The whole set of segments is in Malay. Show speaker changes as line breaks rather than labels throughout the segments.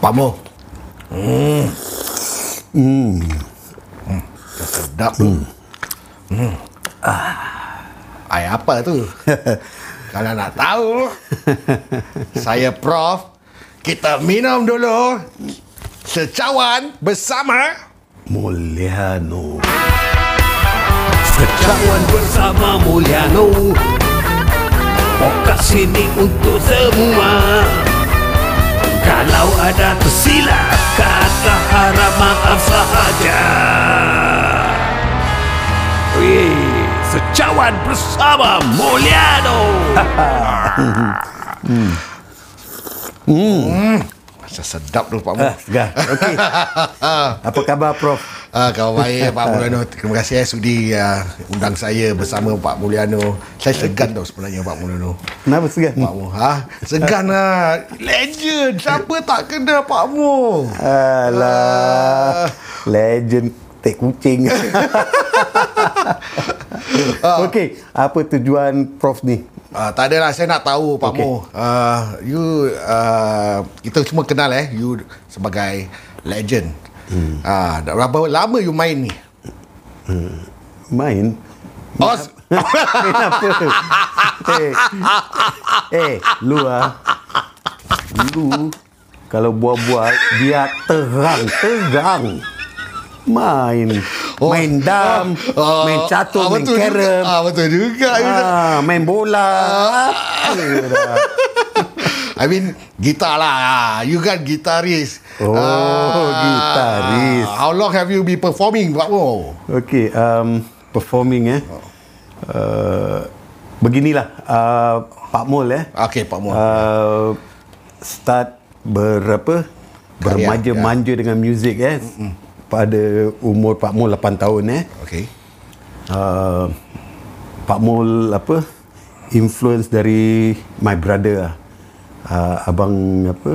Pak Mo. Hmm. Hmm. Sedap tu. Hmm. Ah. Ai apa tu? Kalau nak tahu, saya Prof. Kita minum dulu. Secawan bersama
Mulyano.
Secawan bersama Mulyano Podcast ini untuk semua Kalau ada tersilap Kata harap maaf sahaja. Wih, Secawan bersama Mulyano
Masa sedap tu Pak Mo.
Ah. Okey. Apa khabar Prof?
Ah, kawan baik Pak Mulyano. Terima kasih eh sudi uh, undang saya bersama Pak Mulyano. Saya segan tau sebenarnya Pak Mulyano.
Kenapa segar?
Pak Mu, ha? Segan lah. Legend. Siapa tak kenal Pak Mu?
Alah. Legend tek kucing. Okey, apa tujuan Prof ni?
Uh, tak adalah saya nak tahu Pak okay. Mo. Uh, you uh, kita semua kenal eh you sebagai legend. Hmm. Uh, dah berapa lama you main ni?
Main?
Oh, s-
Main apa? eh, eh, lu ah. Lu kalau buat-buat biar terang, terang. Main. Main dam,
oh,
main catur,
ah,
main.
Juga. Ah, betul juga.
Ah, main bola. Dah?
I mean gitar lah. You kan gitaris.
Oh, gitaris.
How long have you been performing Pak Mo?
Okey, um, performing eh. Uh, beginilah uh, Pak Mul eh.
Okey Pak Mo.
Uh, start berapa
Karya,
bermanja-manja dengan muzik eh. Pada umur Pak Mul 8 tahun eh.
Okey.
Uh, Pak Mul apa influence dari my brother lah. Uh, abang apa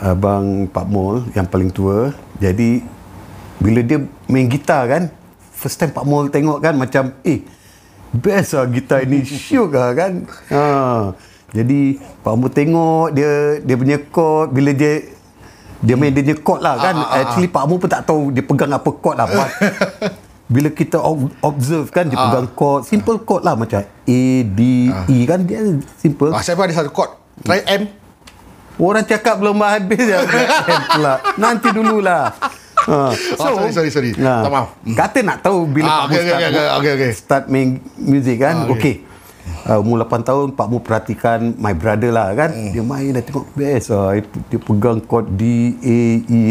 abang Pak Mul yang paling tua jadi bila dia main gitar kan first time Pak Mul tengok kan macam eh best lah gitar ini syuk lah kan ha. jadi Pak Mul tengok dia dia punya chord bila dia dia main dia punya chord lah kan
Ah, ah, ah,
actually Pak Mul pun tak tahu dia pegang apa chord lah but bila kita ob- observe kan dia
Ah.
pegang chord simple chord lah macam A D E kan dia simple
Ah, saya pun ada satu chord. Try M.
Orang cakap belum habis ya. pula. Nanti dululah. Ha.
Oh, sorry, sorry, sorry.
Ha.
Tak maaf.
Kata nak tahu bila
Ah,
Pak Mu
okey, okey,
start,
okey, okey, okey.
start main music kan.
Ah, okey.
Okey. Uh, umur 8 tahun Pak Mu perhatikan my brother lah kan.
Hmm.
Dia main dah tengok best lah. Dia pegang chord D, A, E.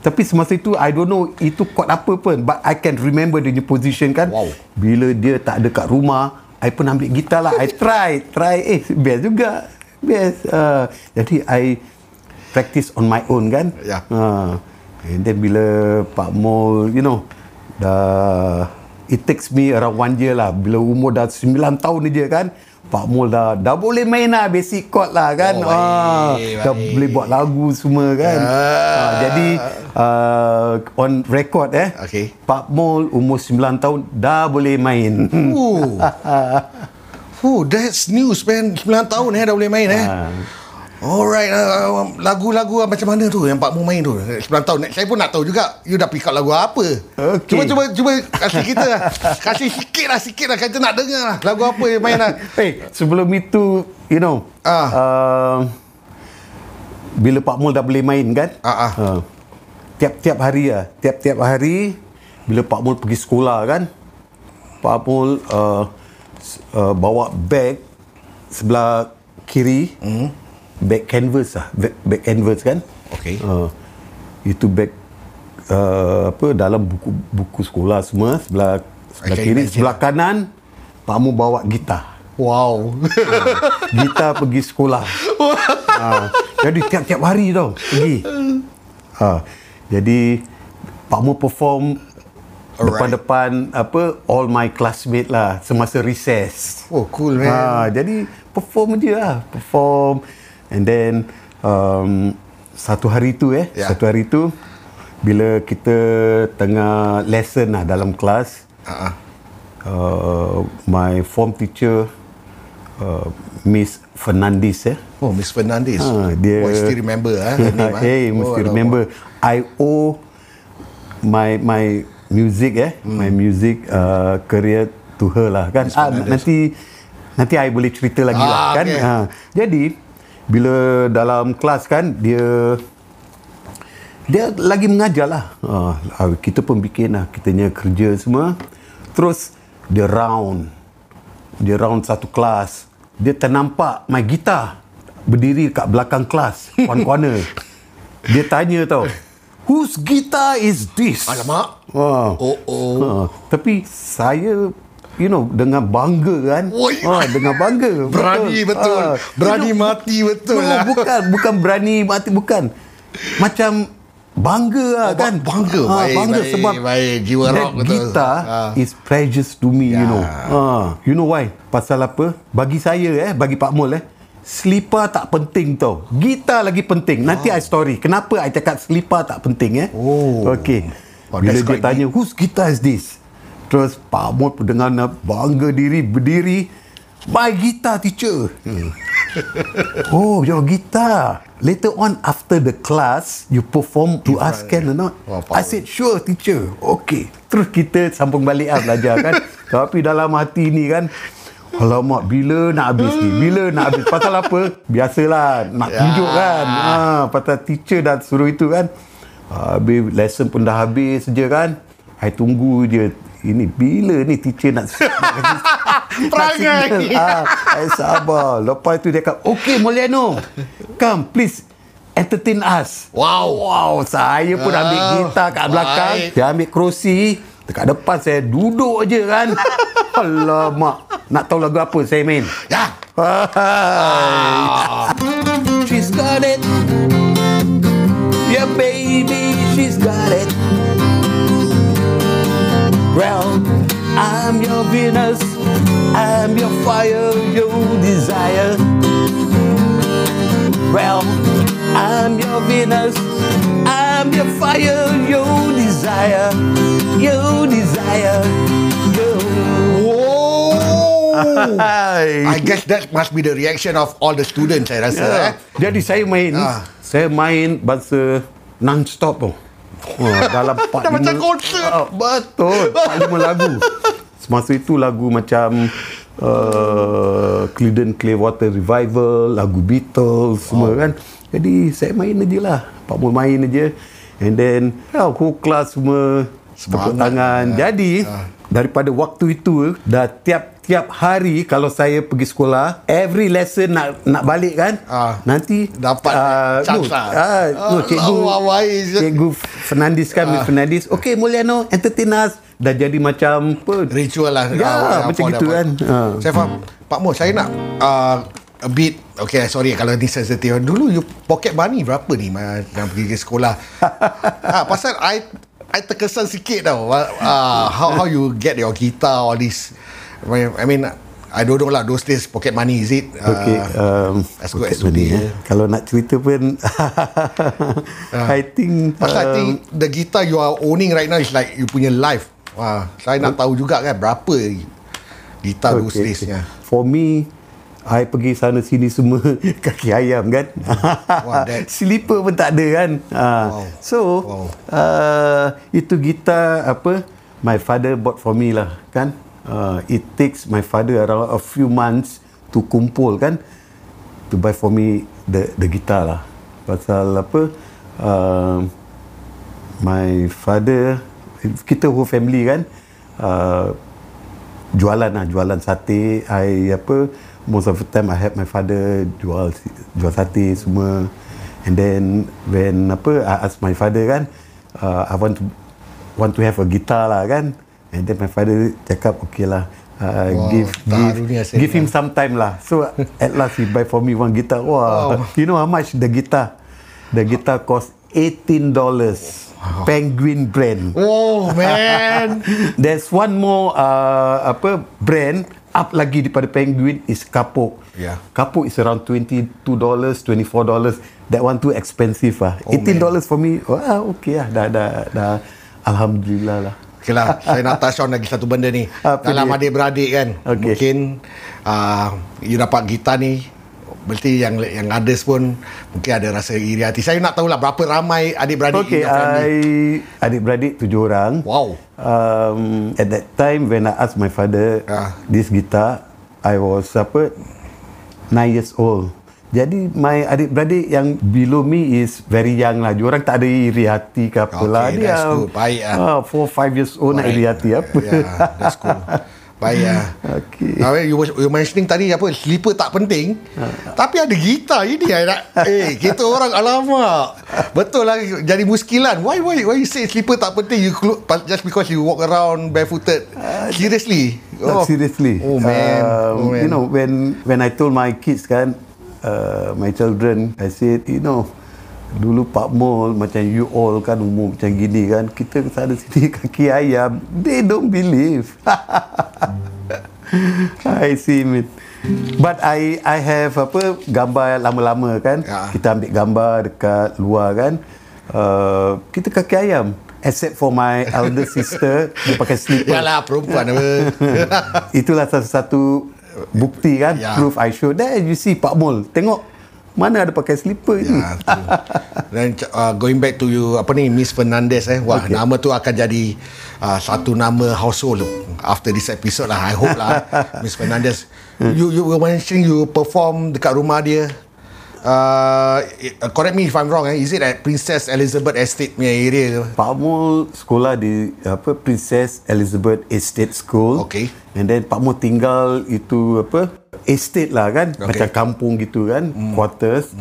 Tapi semasa itu I don't know itu chord apa pun but I can remember dia punya position kan.
Wow.
Bila dia tak ada kat rumah, I pun ambil gitar lah. I try, try. Eh, best juga. Best. Uh, jadi I practice on my own kan.
Ya.
Uh, and then bila Pak Mol, you know, dah it takes me around one year lah. Bila umur dah 9 tahun je kan, Pak Mol dah dah boleh main lah basic chord lah kan.
Oh,
ah,
baik,
dah boleh buat lagu semua kan.
Ah.
Ah, jadi uh, on record eh.
Okey.
Pak Mol umur 9 tahun dah boleh main.
Ooh. Oh, that's news man. 9 tahun eh dah boleh main eh.
Ah.
Alright, uh, lagu-lagu uh, macam mana tu yang Pak Mu main tu? 9 tahun. Saya pun nak tahu juga you dah pick up lagu apa.
Okey.
Cuba cuba cuba kasih kita lah. kasih sikit lah sikit lah kita nak dengar lah. Lagu apa yang main lah.
Hey, sebelum itu, you know,
Ah.
uh, bila Pak Mul dah boleh main kan,
Ah, ah.
Uh, tiap-tiap hari lah, tiap-tiap hari bila Pak Mul pergi sekolah kan, Pak Mul uh, uh, bawa bag sebelah kiri, mm. Bag canvas lah, bag, bag canvas kan.
Okey.
Uh, itu bag uh, apa dalam buku buku sekolah semua sebelah sebelah
can
kiri, sebelah kanan Pak Mu bawa gitar.
Wow.
Gitar pergi sekolah. ha, jadi tiap-tiap hari tau pergi. Ha, jadi Pak Mu perform
Alright.
depan-depan apa all my classmate lah semasa recess.
oh, cool man.
Ha, jadi perform je lah, perform and then um, satu hari tu eh,
Ya.
satu hari tu bila kita tengah lesson lah dalam kelas,
ah.
uh, my form teacher uh, Miss Fernandez eh.
Oh, Miss Fernandez.
Ah, dia
Oh, I still remember ah, her name. ah.
hey,
oh,
mesti remember. I owe my my music eh, hmm. my music uh, career to her lah kan.
Miss
Ah,
Fernandez.
nanti nanti I boleh cerita lagi
Ah,
lah kan.
okay.
Ha. Jadi bila dalam kelas kan dia dia lagi mengajar lah. Ah, ah, kita pun bikin lah kitanya kerja semua. Terus dia round. Dia round satu kelas. Dia ternampak my gitar berdiri kat belakang kelas, one corner. Dia tanya tau, whose guitar is this?
Alamak.
Wah.
Oh, oh.
Ha, tapi saya you know dengan bangga kan.
Oi.
Ha, dengan bangga.
Berani betul.
Ha,
Berani
you know,
mati betul
no,
lah.
Bukan, bukan berani mati bukan. Macam bangga lah
Oh,
kan.
bangga. Baik,
bangga
baik,
sebab
baik. Jiwa
that
rock betul.
guitar
Ah.
is precious to me, you
Ya.
know. Ha, you know why? Pasal apa? Bagi saya eh, bagi Pak Mul eh, Slipper tak penting tau. Gitar lagi penting. Nanti I story. Kenapa I cakap slipper tak penting eh?
Oh.
Okay. Bila dia tanya, whose guitar is this? Terus Pak Mul dengan bangga diri berdiri, my guitar teacher. Hmm. oh, your guitar. Later on after the class, you perform to us can or not?
Wah,
I said, sure teacher. Okay. Terus kita sambung balik lah belajar kan. Tapi dalam hati ni kan, Alamak, bila nak habis ni? Bila nak habis? Pasal apa? Biasalah, nak
Ya.
tunjuk kan. Ha, pasal teacher dah suruh itu kan. Habis lesson pun dah habis je kan. I tunggu je. Ini bila ni teacher nak,
Perangai.
ah, I sabar. Lepas tu dia kata, okay Mulyano, come please entertain us.
Wow.
Wow, saya pun ambil
Ah,
gitar kat belakang.
baik.
Dia ambil kerusi. Dekat depan saya duduk je kan. Alamak. Nak tahu lagu apa saya main?
Ya.
Hai. She's got it. Your Venus. I'm your fire, your desire. Well, I'm your Venus. I'm your fire, your desire. Your desire. Your...
Oh.
Hai.
I guess that must be the reaction of all the students saya rasa
Ya.
eh.
Jadi saya main
Ah.
Saya main Bahasa Non-stop tu oh, Dalam 4
Dah macam konsert.
ah, Betul 4-5 lagu Semasa itu lagu macam uh, Creedence Clearwater Revival Lagu Beatles Semua kan. Jadi saya main aja lah. Pak Mul main aja And then ya, Whole class semua Tepuk
Semangat.
tangan.
Ya.
Jadi Daripada waktu itu Dah tiap-tiap hari Kalau saya pergi sekolah Every lesson nak nak balik kan
Ah.
Nanti
Dapat chance
no,
lah.
ah, no, cikgu
Allah.
Cikgu Fernandez kan Miss Fernandez Okay Mulyano Entertain us Dah jadi macam apa
Ritual lah.
Ya,
Ah,
macam gitu kan. Ha.
Saya faham. Pak Mo, saya nak uh, a bit Okay, sorry kalau ni sensitif. Dulu you pocket money berapa ni yang pergi ke sekolah? ha, pasal I I terkesan sikit tau. Uh, how how you get your guitar all this. I mean, I don't know lah those days pocket money is it? Uh,
Okay, um,
as good as
money, eh. Kalau nak cerita pun, I think,
Pasal I
um,
think the guitar you are owning right now is like you punya life. Wah, saya nak tahu juga kan berapa gitar those
okay,
days.
okay. For me, I pergi sana sini semua kaki ayam kan.
That-
Slipper pun tak ada kan. Uh,
Wow.
So,
Wow.
uh, itu gitar apa, my father bought for me lah kan. Uh, it takes my father around a few months to kumpul kan to buy for me the the guitar lah. Pasal apa, uh, my father, kita whole family kan, uh, jualan lah jualan sate I apa most of the time I help my father jual jual sate semua. And then when apa I ask my father kan uh, I want to want to have a guitar lah kan. And then my father cakap okay lah uh,
Wow,
give give, give him some time lah. So at last he buy for me one guitar. Wow,
Wow.
you know how much the guitar the guitar cost? 18 dollars Penguin brand
Oh man.
There's one more uh, apa brand up lagi daripada Penguin is Kapok.
Yeah.
Kapok is around 22 dollars, 24 dollars. That one too expensive ah.
Oh,
18 dollars for me. Wah, okay lah. Dah dah dah alhamdulillah lah.
Okay lah, saya nak touch on lagi satu benda ni.
Apa
Dalam adik-beradik kan,
Okey.
mungkin uh, you dapat gitar ni, berarti yang yang others pun mungkin ada rasa iri hati. Saya nak tahulah berapa ramai adik-beradik
Okay,
in your family.
I adik-beradik tujuh orang.
Wow.
Um, at that time when I asked my father
Ah.
this guitar, I was apa nine years old. Jadi my adik-beradik yang below me is very young lah. Diorang tak ada iri hati ke apa
Okay,
lah.
that's good. Baik lah.
ah, four, five years old nak
Baik.
iri hati apa.
Yeah, that's cool. Baik lah.
Okay.
Now, you, you mentioning tadi apa slipper tak penting
Ha.
tapi ada gitar ini I nak eh kita orang alamak betul lah jadi muskilan why why why you say slipper tak penting you just because you walk around barefooted seriously
Like, seriously.
oh man,
Um,
oh, man.
You know, when when I told my kids kan, uh, my children, I said, you know, dulu Pak Mol macam you all kan umur macam gini kan, kita sana sini kaki ayam, they don't believe. I see it. But I I have apa gambar lama-lama kan.
Ya.
Kita ambil gambar dekat luar kan. Uh, kita kaki ayam. Except for my elder sister, dia pakai slipper.
Yalah perempuan apa
Itulah salah satu bukti kan
Ya.
proof I show there you see Pak Mul tengok mana ada pakai slipper ni
Ya. Dan uh, going back to you apa ni Miss Fernandez eh. Wah, okay. nama tu akan jadi uh, satu nama household after this episode lah. I hope lah Miss Fernandez. You you were mentioning you perform dekat rumah dia. Uh, correct me if I'm wrong eh. Is it at Princess Elizabeth Estate punya area?
Pak Mul sekolah di apa Princess Elizabeth Estate School
Okay.
and then Pak Mul tinggal itu apa estate lah kan
Okay.
macam kampung gitu kan quarters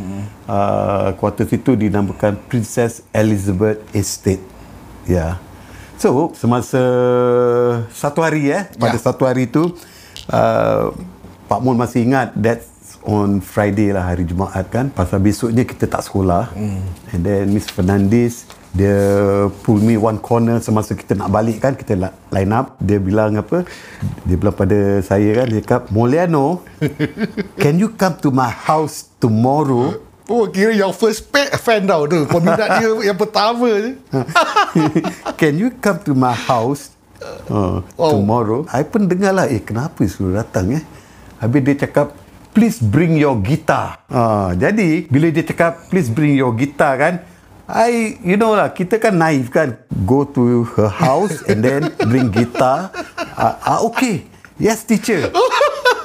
uh, quarters itu dinamakan Princess Elizabeth Estate ya yeah. so semasa satu hari eh pada
Ya.
satu hari itu uh, Pak Mul masih ingat that's on Friday lah hari Jumaat kan pasal besoknya kita tak sekolah mm. and then Miss Fernandez dia pull me one corner semasa kita nak balik kan kita line up dia bilang apa dia bilang pada saya kan dia cakap Moliano can you come to my house tomorrow
Oh, kira your first pet fan tau tu. Peminat dia yang pertama je.
Can you come to my house uh,
Oh.
tomorrow? I pun dengar lah, eh kenapa suruh datang eh? Habis dia cakap, please bring your guitar. Uh, jadi, bila dia cakap, please bring your guitar kan, I, you know lah, kita kan naif kan. Go to her house and then bring guitar. Ah, uh, uh, okay. Yes, teacher.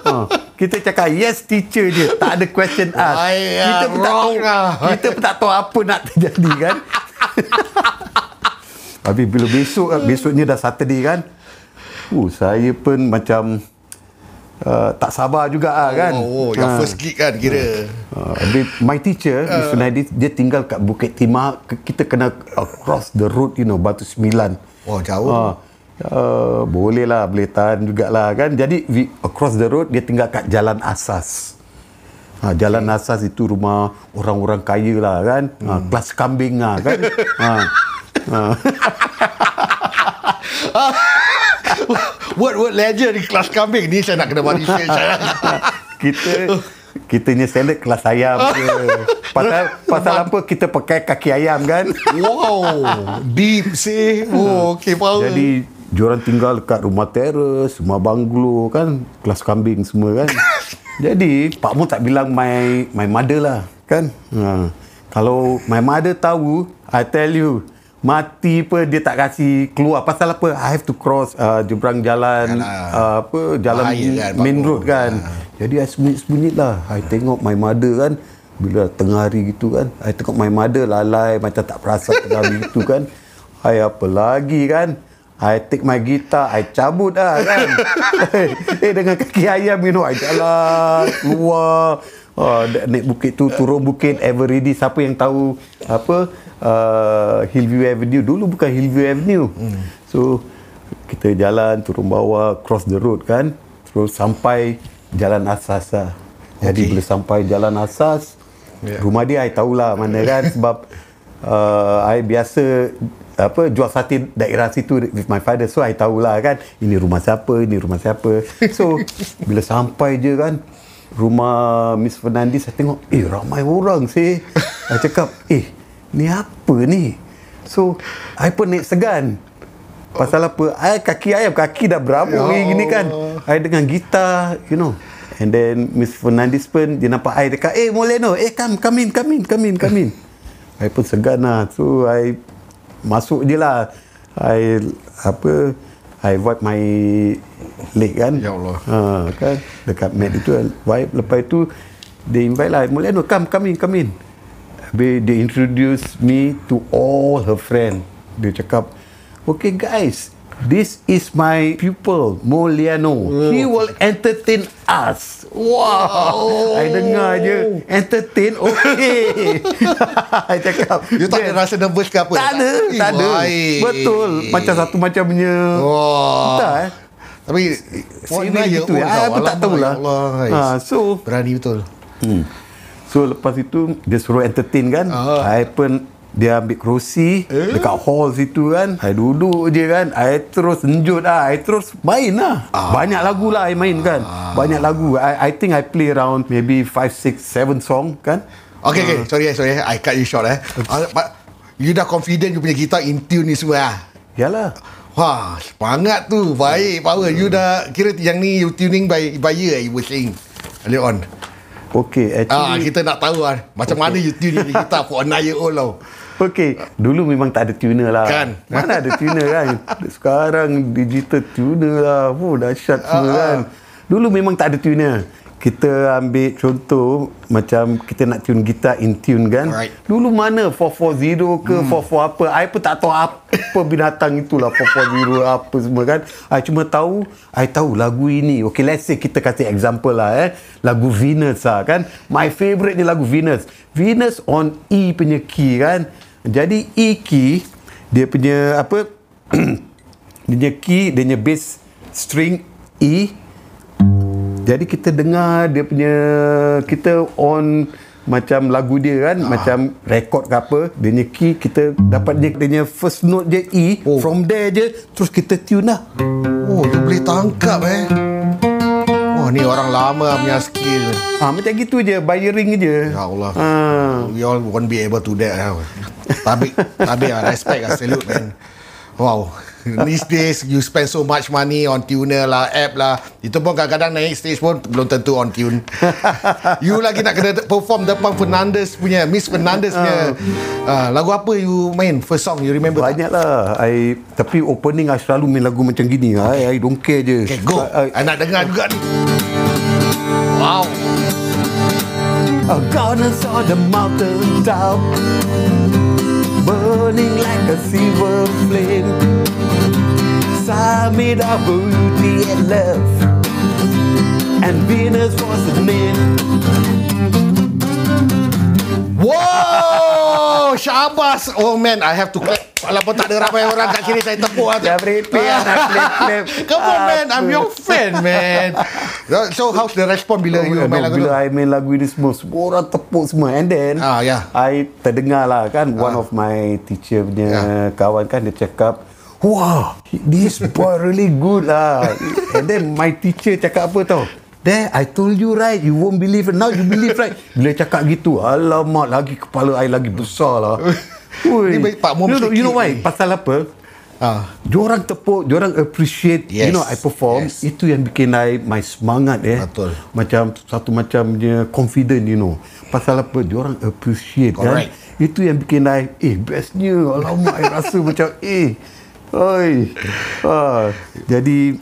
Uh, kita cakap yes teacher je tak ada question ask
Ay,
kita pun tak tahu
lah.
kita pun tak tahu apa nak terjadi kan Habis bila besok besoknya dah Saturday kan. Uh, saya pun macam uh, tak sabar juga ah kan.
Oh, oh your
Ah.
first gig kan kira.
Uh, habis my teacher, uh. Fernandez, dia tinggal kat Bukit Timah. Kita kena across the road, you know, Batu Sembilan.
Oh, jauh.
Uh, uh, boleh lah, boleh tahan jugalah kan. Jadi, we, across the road, dia tinggal kat Jalan Asas. Ha, Jalan Asas itu rumah orang-orang kaya lah kan. Ha, kelas kambing lah kan. ha. Ha.
Word word legend di kelas kambing ni saya nak kena buat research saya.
kita kitanya salad kelas ayam je. Pasal pasal apa kita pakai kaki ayam kan.
wow, deep sih. Oh, okay, power.
Jadi diorang tinggal kat rumah teres, rumah banglo kan, kelas kambing semua kan. Jadi Pak Mu tak bilang my my mother lah kan. Ha. Kalau my mother tahu, I tell you mati apa dia tak kasi keluar. Pasal apa? I have to cross uh, jebrang jalan
Yalah.
uh, apa jalan
Bahaya kan,
main road kan. Jadi I sembunyi-sembunyi lah I tengok my mother kan bila tengah hari gitu kan. I tengok my mother lalai macam tak perasan tengah hari gitu kan. I apa lagi kan? I take my guitar I cabut lah kan. Eh dengan kaki ayam you know I jalan keluar Oh, naik bukit tu turun bukit ever ready siapa yang tahu apa uh, Hillview Avenue dulu bukan Hillview Avenue hmm. so kita jalan turun bawah cross the road kan terus sampai jalan asas lah jadi
Okey.
bila sampai jalan asas
Ya.
rumah dia I tahulah mana kan sebab uh, I biasa apa jual sate daerah situ with my father so I tahulah kan ini rumah siapa ini rumah siapa so bila sampai je kan rumah Miss Fernandez saya tengok eh ramai orang sih saya cakap eh ni apa ni so I pun naik segan Pasal apa? I kaki ayam, kaki dah berapa
Ya
gini kan. I dengan gitar, you know. And then Miss Fernandez pun dia nampak I dekat, eh Moleno, eh come, come in, come in, come in, come in. I pun segan lah. So I masuk je lah. I apa I wipe my leg kan.
Ya Allah.
Ha, kan dekat mat itu wipe lepas tu they invite lah Moleno come come in come in. Habis they introduce me to all her friend. Dia cakap, okay guys, this is my pupil, Moliano. He will entertain us. Wow. I dengar je, entertain, okay. I cakap,
You tak ada rasa nervous ke apa?
Tak ada,
Eh,
tak ada.
baik.
Betul. Macam satu macam punya.
Wah.
Tak eh.
Tapi
Sini gitu ya. Pun tak tahulah. Ha, so
Berani betul.
Hmm. So lepas itu dia suruh entertain kan.
Ah.
I pun dia ambil kerusi eh? dekat hall situ kan. I duduk je kan. I terus enjut lah. I terus main lah. Ah. Banyak lagu lah I main kan. Ah. Banyak lagu. I, I think I play around maybe 5, 6, 7 song kan.
Okay, okay. Sorry, eh, sorry. eh. I cut you short eh. Uh, but you dah confident you punya gitar in tune ni semua lah.
Yalah.
Wah, semangat tu. Baik, power. You dah kira yang ni you tuning by by ear you were saying earlier on.
Okay,
Ah,
actually...
kita nak tahu lah macam mana you tune ni gitar for a nine year old tau.
Okay, dulu memang tak ada tuner lah.
Kan?
Mana ada tuner kan? Sekarang digital tuner lah. Oh, dahsyat semua
Ah,
kan. Dulu memang tak ada tuner. Kita ambil contoh macam kita nak tune gitar in tune kan.
Alright.
Dulu mana 440 ke hmm. 44 apa. I pun tak tahu apa binatang itulah 440 apa semua kan. I cuma tahu, I tahu lagu ini. Okay, let's say kita kasih example lah eh. Lagu Venus lah kan. My favourite ni lagu Venus. Venus on E punya key kan. Jadi E key, dia punya apa, dia punya key, dia punya bass string E, jadi kita dengar dia punya kita on macam lagu dia kan ah. macam rekod ke apa dia punya key kita dapat dia, dia punya first note je E oh. from there je terus kita tune lah
Oh, you boleh tangkap eh. Oh, ni orang lama punya skill.
ha, macam gitu je bayering je
Ya Allah.
ha.
We all won't be able to that. Lah. Tapi, tapi respect lah, salute man. Wow. These days, you spend so much money on tuner lah, app lah. Itu pun kadang-kadang naik stage pun belum tentu on tune. you lagi nak kena perform depan Fernandez punya, Miss Fernandez punya. Uh, lagu apa you main? First song, you remember tak?
banyak lah I, tapi opening I selalu main lagu macam gini I, I don't care je
Okay, go.
I, I,
I nak dengar juga ni. Wow.
A garden on the mountain top Burning like a silver flame Summit of beauty and love And Venus was the name
Wow, syabas. Oh man, I have to clap. Walaupun tak ada ramai orang kat sini, saya tepuk lah.
Dah merepek lah.
Come on man, I'm your fan man. So how's the response bila you
Oh,
main
no,
lagu tu?
bila I main lagu ni semua Semua orang tepuk semua And then
Ah, ya.
I terdengar lah kan One of my teacher punya
Ya.
kawan kan Dia cakap Wah This boy really good lah And then my teacher cakap apa tau There, I told you right, you won't believe it. Now you believe right. Bila cakap gitu, alamak, lagi kepala I lagi besar lah. Ui.
Ni baik, Pak Muhammad
you know, you know why?
ni.
Pasal apa?
Ah.
Diorang tepuk, diorang appreciate,
Yes,
you know, I perform.
yes.
Itu yang bikin I, my semangat eh.
Betul.
Macam satu macam dia confident, you know. Pasal apa? Diorang appreciate
Correct.
kan. Itu yang bikin I, eh bestnya. Alamak, I rasa macam, eh. Oi. Ah, jadi,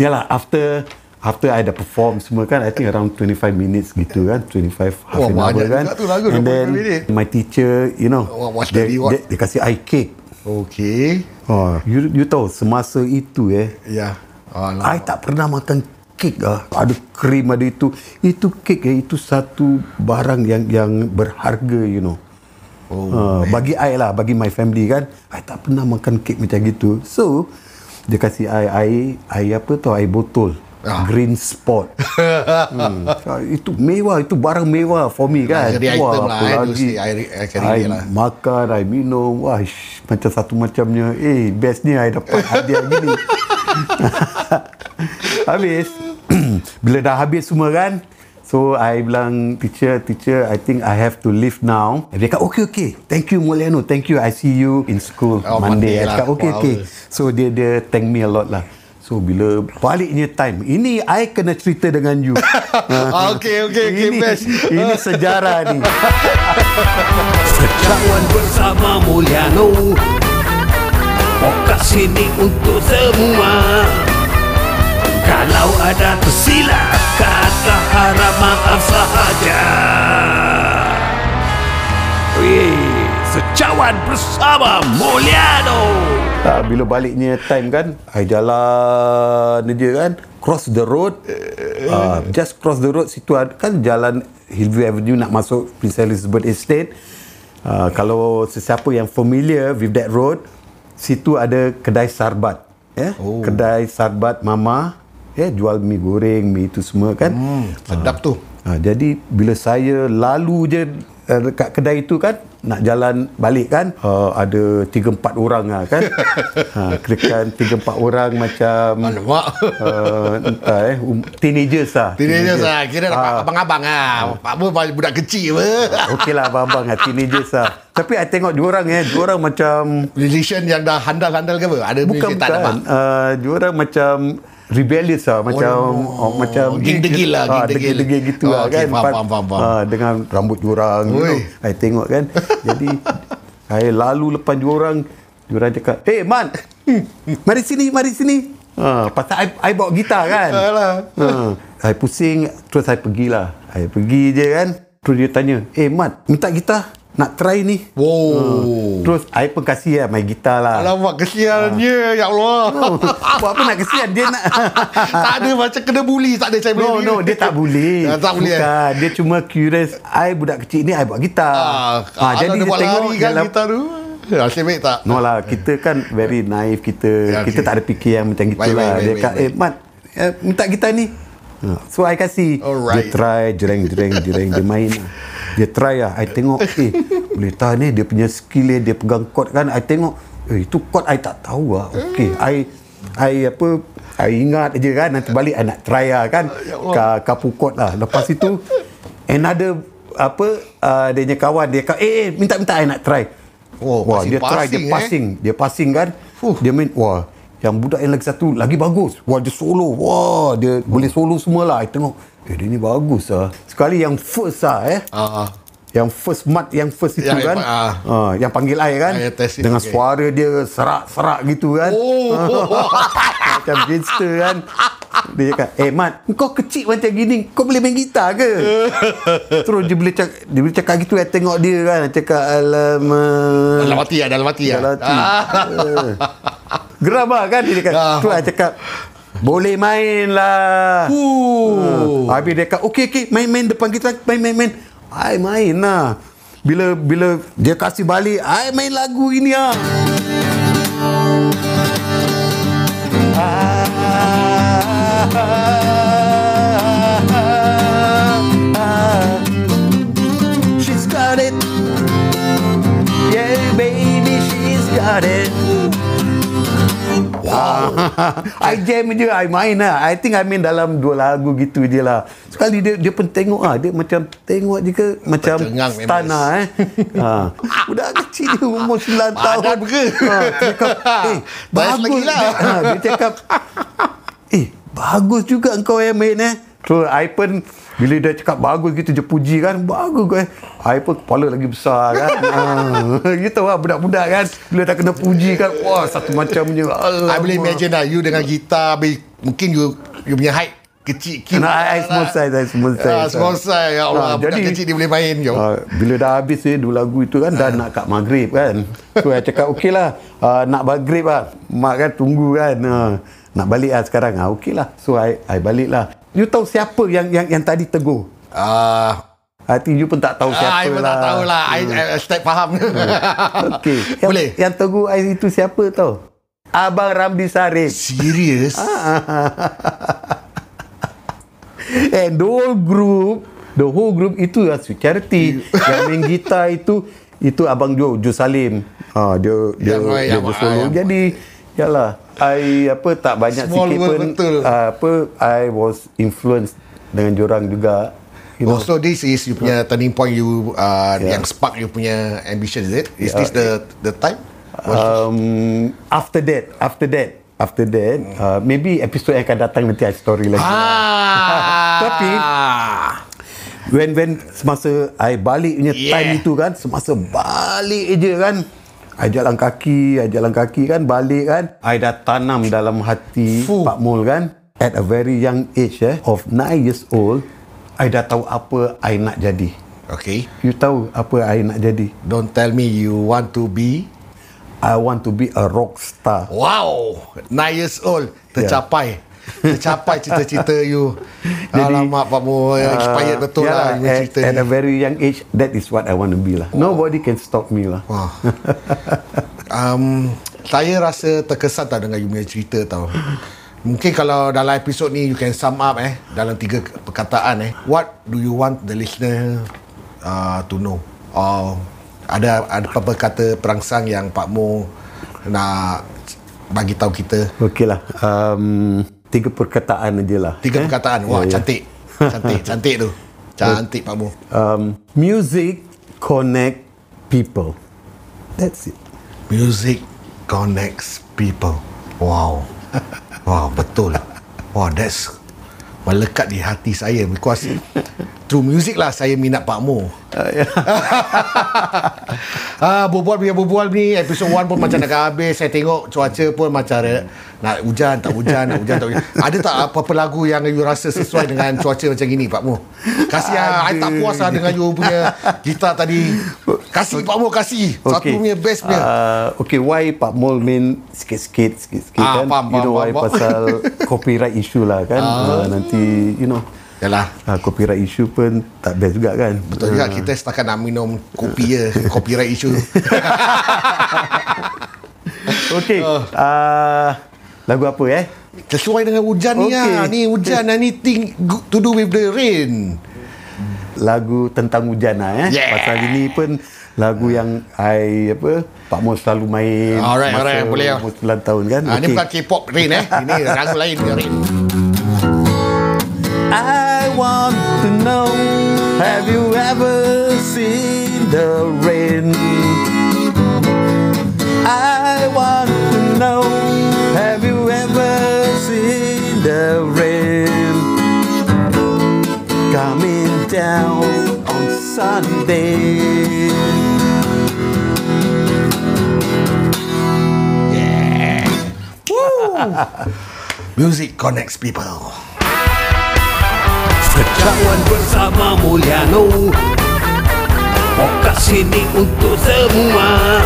yalah, after After I dah perform semua kan I think around 25 minutes gitu kan 25 half
Wah,
an hour kan
tu lagu,
And
25
then
minit.
My teacher You know
Wah, watch
dia, dia, dia kasih I cake
Okay.
Oh, you, you tahu semasa itu eh,
Ya. Alah.
I tak pernah makan kek ah. Ada krim ada itu. Itu kek eh, itu satu barang yang yang berharga you know.
Oh,
uh, bagi I lah, bagi my family kan. I tak pernah makan kek macam gitu. So dia kasih I air, air apa tu? Air botol.
Ah.
Green spot. hmm. Itu mewah, itu barang mewah for me kan.
Luxury item lah,
apa
eh,
lagi.
I, I can
I
relate lah.
makan, I minum, wah, ish, macam satu macamnya. Eh, bestnya I dapat hadiah gini. habis, bila dah habis semua kan, So I bilang teacher, teacher, I think I have to leave now. Dia kata, okay, okay. Thank you Mulyano, thank you. I see you in school
Oh, Monday
Monday. I
lah.
cakap, okay, okay. So dia dia thank me a lot lah. So bila baliknya time, ini I kena cerita dengan you.
Ah, okay, okay, okay,
ini,
best.
ini sejarah ni.
Sejauhan bersama Mulyano Podcast ini untuk semua ada tersilap Kata harap maaf sahaja Wih, Secawan bersama Mulyano
Ah, bila baliknya time kan, I jalan je kan, cross the road, uh, just cross the road situ ada, kan jalan Hillview Avenue nak masuk Prince Elizabeth Estate. Uh, kalau sesiapa yang familiar with that road, situ ada kedai sarbat. Ya, oh. kedai sarbat mama, ya jual mi goreng, mi itu semua kan.
Hmm, sedap tu.
Ha, jadi bila saya lalu je uh, dekat kedai itu kan nak jalan balik kan uh, ada 3 4 orang lah kan. ha kira 3 4 orang macam
Alamak.
uh, entah eh um, teenagers lah.
Teenagers lah. Kira
Ah.
abang-abang lah. Pak apa budak kecil apa.
Okey lah abang-abang lah teenagers lah. Tapi I tengok dua orang eh, dua orang macam
Relation yang dah handal-handal ke apa? Ada
bukan bukan. Uh, dua orang macam rebellious lah macam oh, macam
Geng degil lah,
Ah,
geng degil.
degil-degil gitu
Oh,
lah
okey,
kan
faham, faham, faham, faham.
ah, dengan rambut jurang you know. I tengok kan jadi saya lalu lepas dua orang cakap hey man mari sini mari sini ha, pasal I, I bawa gitar kan
Alah.
ha, I pusing terus saya pergilah I pergi je kan terus dia tanya eh Mat minta gitar nak try ni
Wow.
terus I pun kasih lah main gitar lah
Alamak, kesiannya. Ya Allah.
Oh, buat apa nak kesian dia nak
tak ada macam kena bully. Tak ada saya
No, no, dia tak boleh.
Ah, tak boleh, eh?
Bukan, dia cuma curious. I budak kecil ni, I buat gitar.
Ah, jadi dia lari kan
dalam-
kita tu. Nasib baik tak?
No lah, kita kan very naive kita.
Ya,
kita
okay.
tak ada fikir yang macam gitu
Baik,
lah.
baik, baik,
dia
baik,
kata, eh Mat, eh, minta gitar ni. Ha, So I kasih.
Alright.
Dia try, jereng, jereng, jereng. Dia main lah. Dia try lah. I tengok, eh, boleh tahan ni. Dia punya skill dia, dia pegang chord kan. I tengok, eh, itu chord I tak tahu lah. Okay, I, I apa, I ingat je kan. Nanti balik I nak try lah kan. Ka, kapu chord lah. Lepas itu, another, apa, uh, dia punya kawan, dia kata, eh, eh, minta-minta I nak try.
Oh,
Wah, dia try, dia
passing, eh?
passing. Dia passing kan. Dia main, wah, yang budak yang lagi satu lagi bagus. Wah, dia solo. Wah, dia boleh solo semua lah. I tengok, eh, dia ni bagus lah. Sekali yang first lah eh.
Ah, ah.
Yang first mat, yang first itu
Yang-
kan.
ah.
Ah, yang panggil I kan.
It,
Dengan
okay.
suara dia serak-serak gitu kan.
Oh.
macam gangster kan. Dia cakap, eh Mat, kau kecil macam gini, kau boleh main gitar ke? Terus dia boleh cakap, dia boleh cakap gitu, I tengok dia kan. Cakap, alamak.
Dalam hati lah, dalam hati lah.
Dalam hati.
Ah.
Geram lah kan dia cakap.
Ah.
Tu I cakap, boleh main lah.
Uh.
Uh. Habis dia cakap, okey okey, main-main depan kita, main-main-main. I main lah. Bila bila dia kasih balik, I main lagu ini ah. She's got it. Yeah, baby, she's got it. Wow. I jam je, I main lah. I think I main dalam dua lagu gitu je lah. Sekali dia dia pun tengok ah, dia macam tengok je ke macam stun lah eh. ha. Budak kecil dia umur 9 tahun.
Padan ke?
Ha, cakap, eh, bagus.
lah.
Dia, ha, dia cakap, eh, bagus juga engkau yang main eh. So, I pun bila dia cakap bagus gitu dia puji kan bagus eh. I pun kepala lagi besar kan. ha, gitu lah budak-budak kan. Bila dah kena puji kan wah satu macamnya.
I boleh imagine lah You dengan gitar Mungkin you You punya height Kecil cute
Nah, I small size, I small size.
Ah, Small size Ya Allah
Ah,
Budak
jadi-
kecil dia boleh main yo.
Uh, bila dah habis eh, dua lagu itu kan dah nak kat maghrib kan. So saya cakap okey lah uh, nak maghrib lah. Mak kan tunggu kan. Uh, nak balik lah sekarang. Ah okey lah. So I, I balik lah. You tahu siapa yang yang yang tadi tegur?
Ah,
I think you pun tak tahu
ah,
siapa
I pun
lah.
tak tahu lah I, I, I step faham
Okey. Yang,
Boleh
Yang tegur I itu siapa tahu? Abang Ramli Sarip.
Serius
And the whole group, the whole group itu lah Sweet Charity. yang main gitar itu, itu Abang Jo, Jo Salim. Ha, dia dia
Yang-
dia,
yang-
dia solo.
yang-
Jadi, yalah. I apa tak banyak
Small
sikit pun
betul.
ah, apa I was influenced dengan jorang juga. you know.
Oh, so this is you punya turning point you uh,
Yeah.
yang spark you punya ambition is it? Is
Yeah.
this the the time?
Um, after that, after that, after that, uh, maybe episode yang akan datang nanti I story lagi.
ah.
Tapi when when semasa I balik punya
Yeah.
yeah. time itu kan, semasa balik je kan, I jalan kaki, I jalan kaki kan, balik kan, I dah tanam dalam hati
Fuh.
Pak Mul kan, at a very young age eh, of 9 years old, I dah tahu apa I nak jadi.
Okay.
You tahu apa I nak jadi?
Don't tell me you want to be
I want to be a rock star.
Wow 9 years old Tercapai Tercapai cita-cita you Alamak Pak Mu Expired betul
yeah,
lah you
at,
cerita
at
ni
a very young age, that is what I want to be lah. Nobody can stop me lah.
Wah. um, Saya rasa terkesan tau Dengan you punya cerita tau Mungkin kalau dalam episod ni You can sum up eh Dalam tiga perkataan eh What do you want the listener uh, To know Or Ada ada apa kata perangsang yang Pak Mo Nak Bagi tahu kita
Okey lah. Um, tiga perkataan aja lah.
Tiga perkataan Wah
Ya, ya.
cantik Cantik Cantik tu Cantik Pak Mo
Um, music connect people. That's it.
Music connects people. Wow. Wow, betul. Wow, that's melekat di hati saya because through music lah saya minat Pak Mo. ah, berbual punya berbual ni episod 1 pun macam nak habis. Saya tengok cuaca pun macam nak hujan, tak hujan, nak hujan, tak hujan. Ada tak apa-apa lagu yang you rasa sesuai dengan cuaca macam gini Pak Mo? Kasih ah, I tak puas lah dengan you punya gitar tadi. Kasih Pak Mo, kasih. Satu punya best punya.
Uh, okay, why Pak Mol main sikit-sikit, sikit-sikit
Ah,
kan?
faham,
you know
faham,
why
faham.
pasal copyright issue lah kan? Uh, nanti, you know,
Yalah.
uh, copyright issue pun tak best juga kan?
Betul juga kita setakat nak minum kopi je Copyright issue
Okay, uh, lagu apa eh?
Sesuai dengan hujan ni
Okey.
lah Ni hujan anything good to do with the rain
lagu tentang hujan lah eh.
Yeah.
Pasal ini pun lagu yang I apa Pak Mus selalu main
Alright, alright, boleh lah.
umur 9 tahun kan.
ha, Ni bukan K-pop rain eh Ini lagu lain dia rain
Have you ever seen the rain? I want to know Have you ever seen the rain? Coming down on Sunday
Music connects people
Sekawan bersama Mulyano. Podcast ini untuk semua.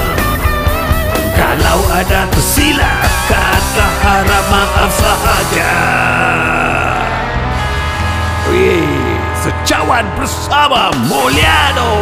Kalau ada tersilap Kata harap maaf sahaja. Wih, Secawan bersama Mulyano